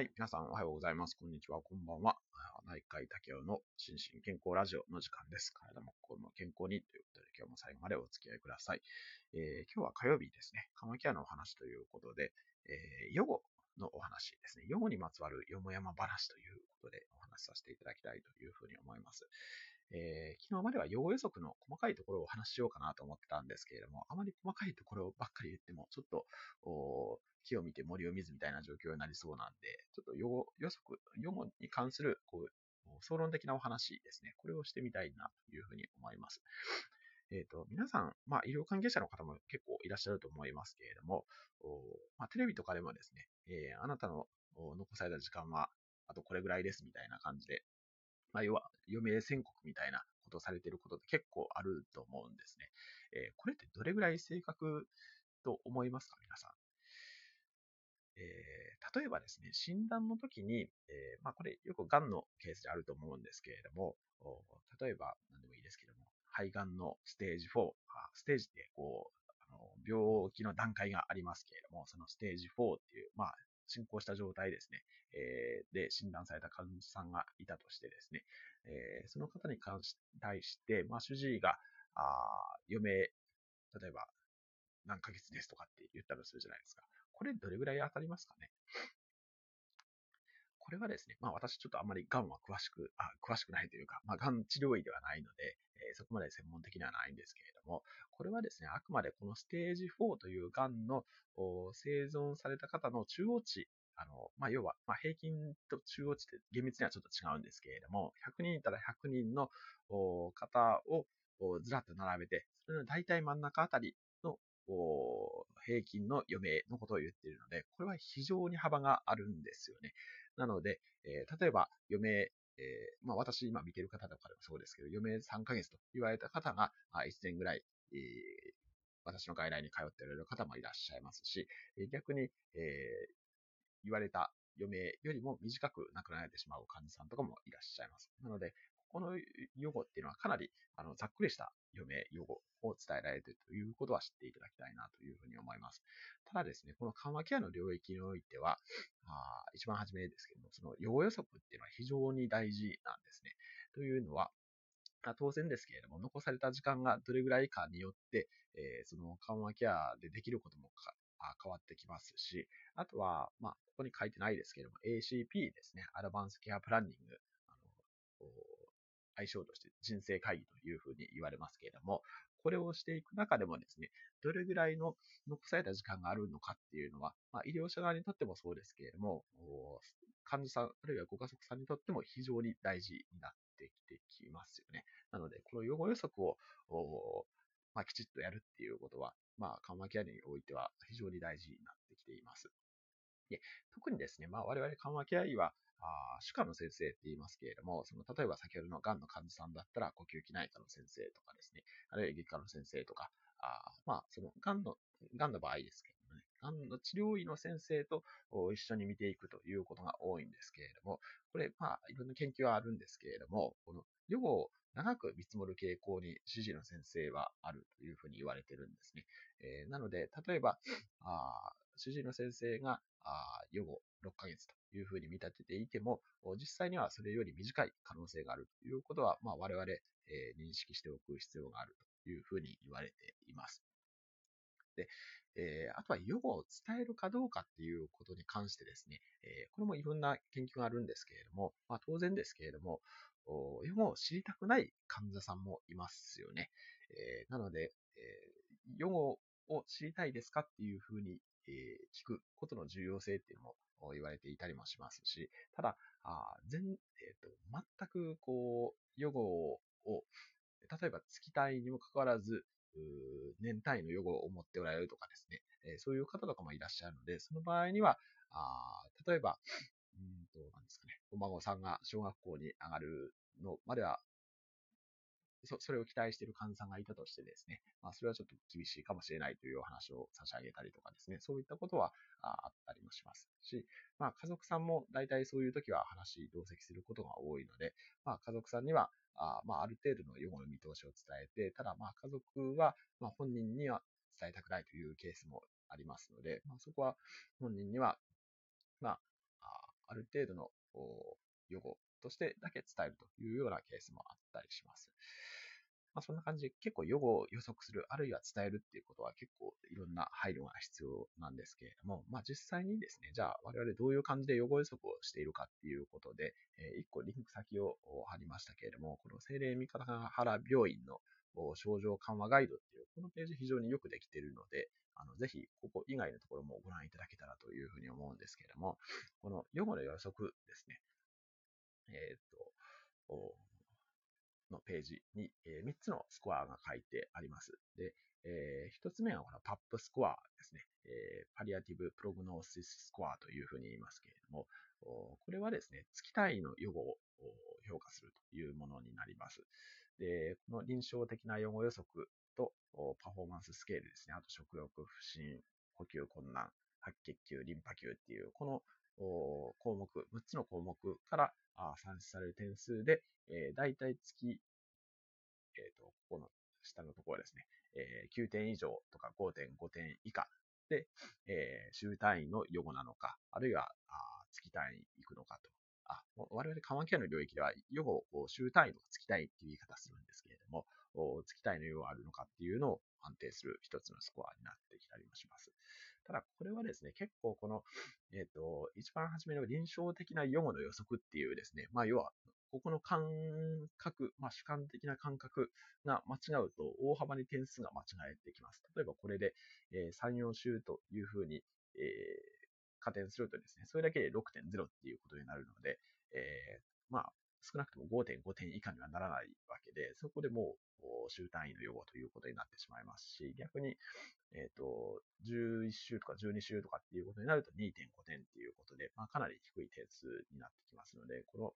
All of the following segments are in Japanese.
はい。皆さんおはようございます。こんにちは。こんばんは。内科医竹雄の心身健康ラジオの時間です。体も心も健康にということで、今日も最後までお付き合いください。えー、今日は火曜日ですね。カマキアのお話ということで、えー、予後のお話ですね。予後にまつわるよもやま話ということでお話しさせていただきたいというふうに思います。えー、昨日までは予後予測の細かいところをお話ししようかなと思ってたんですけれども、あまり細かいところばっかり言っても、ちょっと、木を見て森を見ずみたいな状況になりそうなんで、ちょっと予後予測、予後に関するこう総論的なお話ですね。これをしてみたいなというふうに思います。えっ、ー、と、皆さん、まあ、医療関係者の方も結構いらっしゃると思いますけれども、まあ、テレビとかでもですね、えー、あなたの残された時間は、あとこれぐらいですみたいな感じで、まあ、要は余命宣告みたいなことをされていることって結構あると思うんですね。えー、これってどれぐらい正確と思いますか、皆さん。えー、例えばですね、診断の時に、えー、まあ、これよく癌のケースであると思うんですけれども、例えば何でもいいですけども、肺がんのステージ4、ステージってこう、あの病気の段階がありますけれども、そのステージ4っていう、まあ、進行した状態ですね、えー、で診断された患者さんがいたとしてですね、えー、その方に関し対して、まあ、主治医が、あ余命、例えば何ヶ月ですとかって言ったとするじゃないですか。これどれぐらい当たりますかね？これはですね、まあ私ちょっとあんまり癌は詳しく、あ詳しくないというか、まあ癌治療医ではないので、えー、そこまで専門的ではないんですけれども、これはですね、あくまでこのステージ4という癌の生存された方の中央値、あの、まあ要は、まあ平均と中央値って厳密にはちょっと違うんですけれども、100人いたら100人の方をずらっと並べて、それの大体真ん中あたりの平均の余命のことを言っているので、これは非常に幅があるんですよね。なので、えー、例えば余命、えー、まあ私今見てる方とかでもそうですけど、余命3ヶ月と言われた方が、あ、1年ぐらい、えー、私の外来に通っておられる方もいらっしゃいますし、逆に、え言われた余命よりも短く亡くなられてしまう患者さんとかもいらっしゃいます。なので、この予後っていうのはかなりあのざっくりした余命、予後を伝えられているということは知っていただきたいなというふうに思います。ただですね、この緩和ケアの領域においては、あ一番初めですけども、その予後予測っていうのは非常に大事なんですね。というのは、当然ですけれども、残された時間がどれぐらいかによって、えー、その緩和ケアでできることも変わってきますし、あとは、まあ、ここに書いてないですけれども、ACP ですね、アドバンスケアプランニング、あの相性として人生会議というふうに言われますけれども、これをしていく中でもですね、どれぐらいの残された時間があるのかっていうのは、まあ、医療者側にとってもそうですけれども、患者さん、あるいはご家族さんにとっても非常に大事になってきてきますよね。なので、この予後予測を、まあ、きちっとやるっていうことは、まあ、緩和ケアにおいては非常に大事になってきています。で特にですね、まあ、我々緩和ケア医は、あ歯科の先生って言いますけれども、その例えば先ほどの癌の患者さんだったら呼吸器内科の先生とかですね、あるいは外科の先生とか、あまあ、その癌の、癌の場合ですけどね、癌の治療医の先生と一緒に見ていくということが多いんですけれども、これ、まあ、いろんな研究はあるんですけれども、この予後を長く見積もる傾向に指示の先生はあるというふうに言われてるんですね。えー、なので、例えば、あ主治医の先生が予後6ヶ月というふうに見立てていても、実際にはそれより短い可能性があるということは、まあ、我々、えー、認識しておく必要があるというふうに言われています。で、えー、あとは予後を伝えるかどうかっていうことに関してですね、えー、これもいろんな研究があるんですけれども、まあ、当然ですけれども、予後を知りたくない患者さんもいますよね。えー、なので、えー、予後を知りたいですかっていうふうに、え聞くことの重要性っていうのも言われていたりもしますし、ただ、あ全、えーと、全くこう、予後を、例えば月単位にもかかわらず、年単位の予後を持っておられるとかですね、えー、そういう方とかもいらっしゃるので、その場合には、あ例えば、うんと、なんですかね、お孫さんが小学校に上がるのまではそそれを期待している患者さんがいたとしてですね、まあ、それはちょっと厳しいかもしれないというお話を差し上げたりとかですね、そういったことはあったりもしますし、まあ、家族さんも大体そういう時は話、同席することが多いので、まあ、家族さんには、あまあ、ある程度の予後の見通しを伝えて、ただ、まあ、家族は、まあ、本人には伝えたくないというケースもありますので、まあ、そこは本人には、まあ、ある程度の予後としてだけ伝えるというようなケースもあったりします。まあ、そんな感じで結構予後を予測する、あるいは伝えるっていうことは結構いろんな配慮が必要なんですけれども、まあ、実際にですね、じゃあ我々どういう感じで予後予測をしているかっていうことで、えー、1個リンク先を貼りましたけれども、この精霊三方原病院の症状緩和ガイドっていう、このページ非常によくできているので、あのぜひここ以外のところもご覧いただけたらというふうに思うんですけれども、この予後の予測ですね。えっ、と、のページに、え、3つのスコアが書いてあります。で、えー、1つ目はこのパップスコアですね。えー、パリアティブプログノーシススコアというふうに言いますけれども、これはですね、月単位の予後を評価するというものになります。で、この臨床的な予後予測とパフォーマンススケールですね。あと食欲、不振、呼吸困難、白血球、リンパ球っていう、この項目、6つの項目から算出される点数で、え、大体月、えっ、ー、と、ここの下のところですね、え、9点以上とか5.5点以下で、え、週単位の予後なのか、あるいは月単位行くのかと。あ我々緩和ケアの領域では、予後を週単位とか月単位っていう言い方するんですけれども、月単位の予後があるのかっていうのを判定する一つのスコアになってきたりもします。ただ、これはですね、結構この、えっ、ー、と、一番初めの臨床的な予後の予測っていうですね、まあ、要は、ここの感覚、まあ、主観的な感覚が間違うと大幅に点数が間違えてきます。例えばこれで、えー、3、4週というふうに、えー、加点するとですね、それだけで6.0っていうことになるので、えー、まあ、少なくとも5.5点以下にはならないわけで、そこでもう週単位の予後ということになってしまいますし、逆に、えっ、ー、と、11週とか12週とかっていうことになると2.5点っていうことで、まあ、かなり低い点数になってきますので、この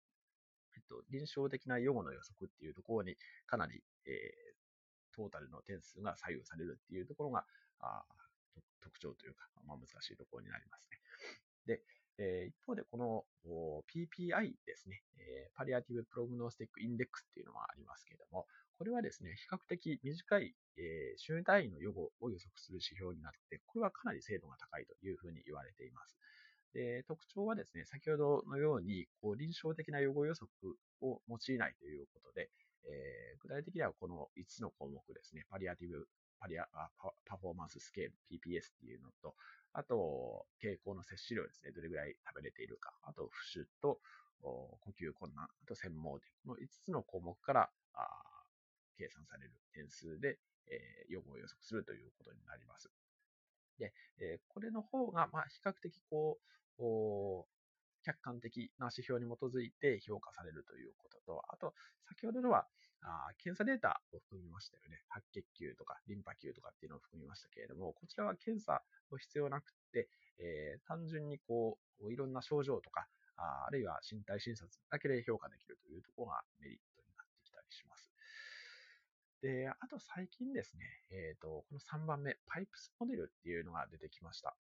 えっと、臨床的な予後の予測っていうところにかなり、えー、トータルの点数が左右されるっていうところが、あ特徴というか、まあ、難しいところになりますね。で、えー、一方でこの PPI ですね、えー、 Palliative Prognostic Index っていうのがありますけれども、これはですね、比較的短い、えー、週単位の予後を予測する指標になって、これはかなり精度が高いというふうに言われています。で特徴はですね、先ほどのように、こう臨床的な予後予測を用いないということで、えー、具体的にはこの5つの項目ですね、パリアティブ、パリアパフォーマンススケール、PPS っていうのと、あと、傾向の摂取量ですね、どれぐらい食べれているか、あと、浮腫と呼吸困難、あと、専門という、この5つの項目から計算される点数で、えー、予後を予測するということになります。で、えー、これの方が、まあ、比較的こう、客観的な指標に基づいて評価されるということと、あと、先ほどのは、あ検査データを含みましたよね。白血球とかリンパ球とかっていうのを含みましたけれども、こちらは検査の必要なくて、えー、単純にこう、いろんな症状とか、ああるいは身体診察だけで評価できるというところがメリットになってきたりします。で、あと最近ですね、えっ、ー、と、この3番目、パイプスモデルっていうのが出てきました。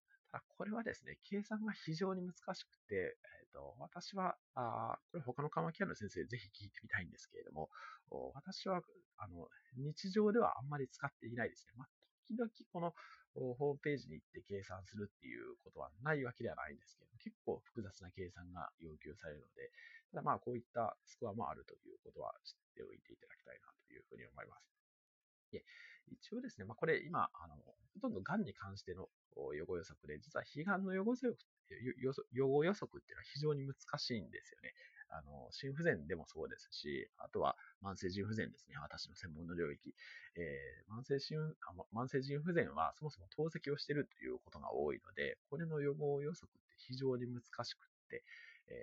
これはですね、計算が非常に難しくて、えーと、私はあ、これ他の緩和ケアの先生ぜひ聞いてみたいんですけれども、私はあの日常ではあんまり使っていないですね。まあ、時々このホームページに行って計算するっていうことはないわけではないんですけど、結構複雑な計算が要求されるので、ただまあこういったスコアもあるということは知っておいていただきたいなというふうに思います。で一応ですね、まあ、これ今、あの、ほとんど癌に関しての予後予測で、実は悲願の予後予測予後予測っていうのは非常に難しいんですよね。あの、心不全でもそうですし、あとは慢性腎不全ですね。私の専門の領域。えー、慢性心慢性腎不全はそもそも透析をしているということが多いので、これの予後予測って非常に難しくって、え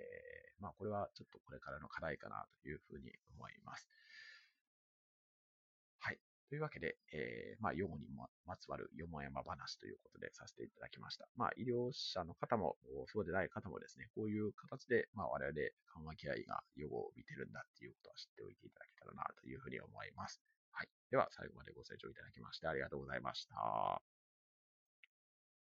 ー、まあこれはちょっとこれからの課題かなというふうに思います。というわけで、えー、まあ、用にまつわるよもやま話ということでさせていただきました。まあ、医療者の方も、そうでない方もですね、こういう形で、まあ、我々緩和ケア医が予後を見てるんだっていうことは知っておいていただけたらなというふうに思います。はい。では、最後までご清聴いただきましてありがとうございました。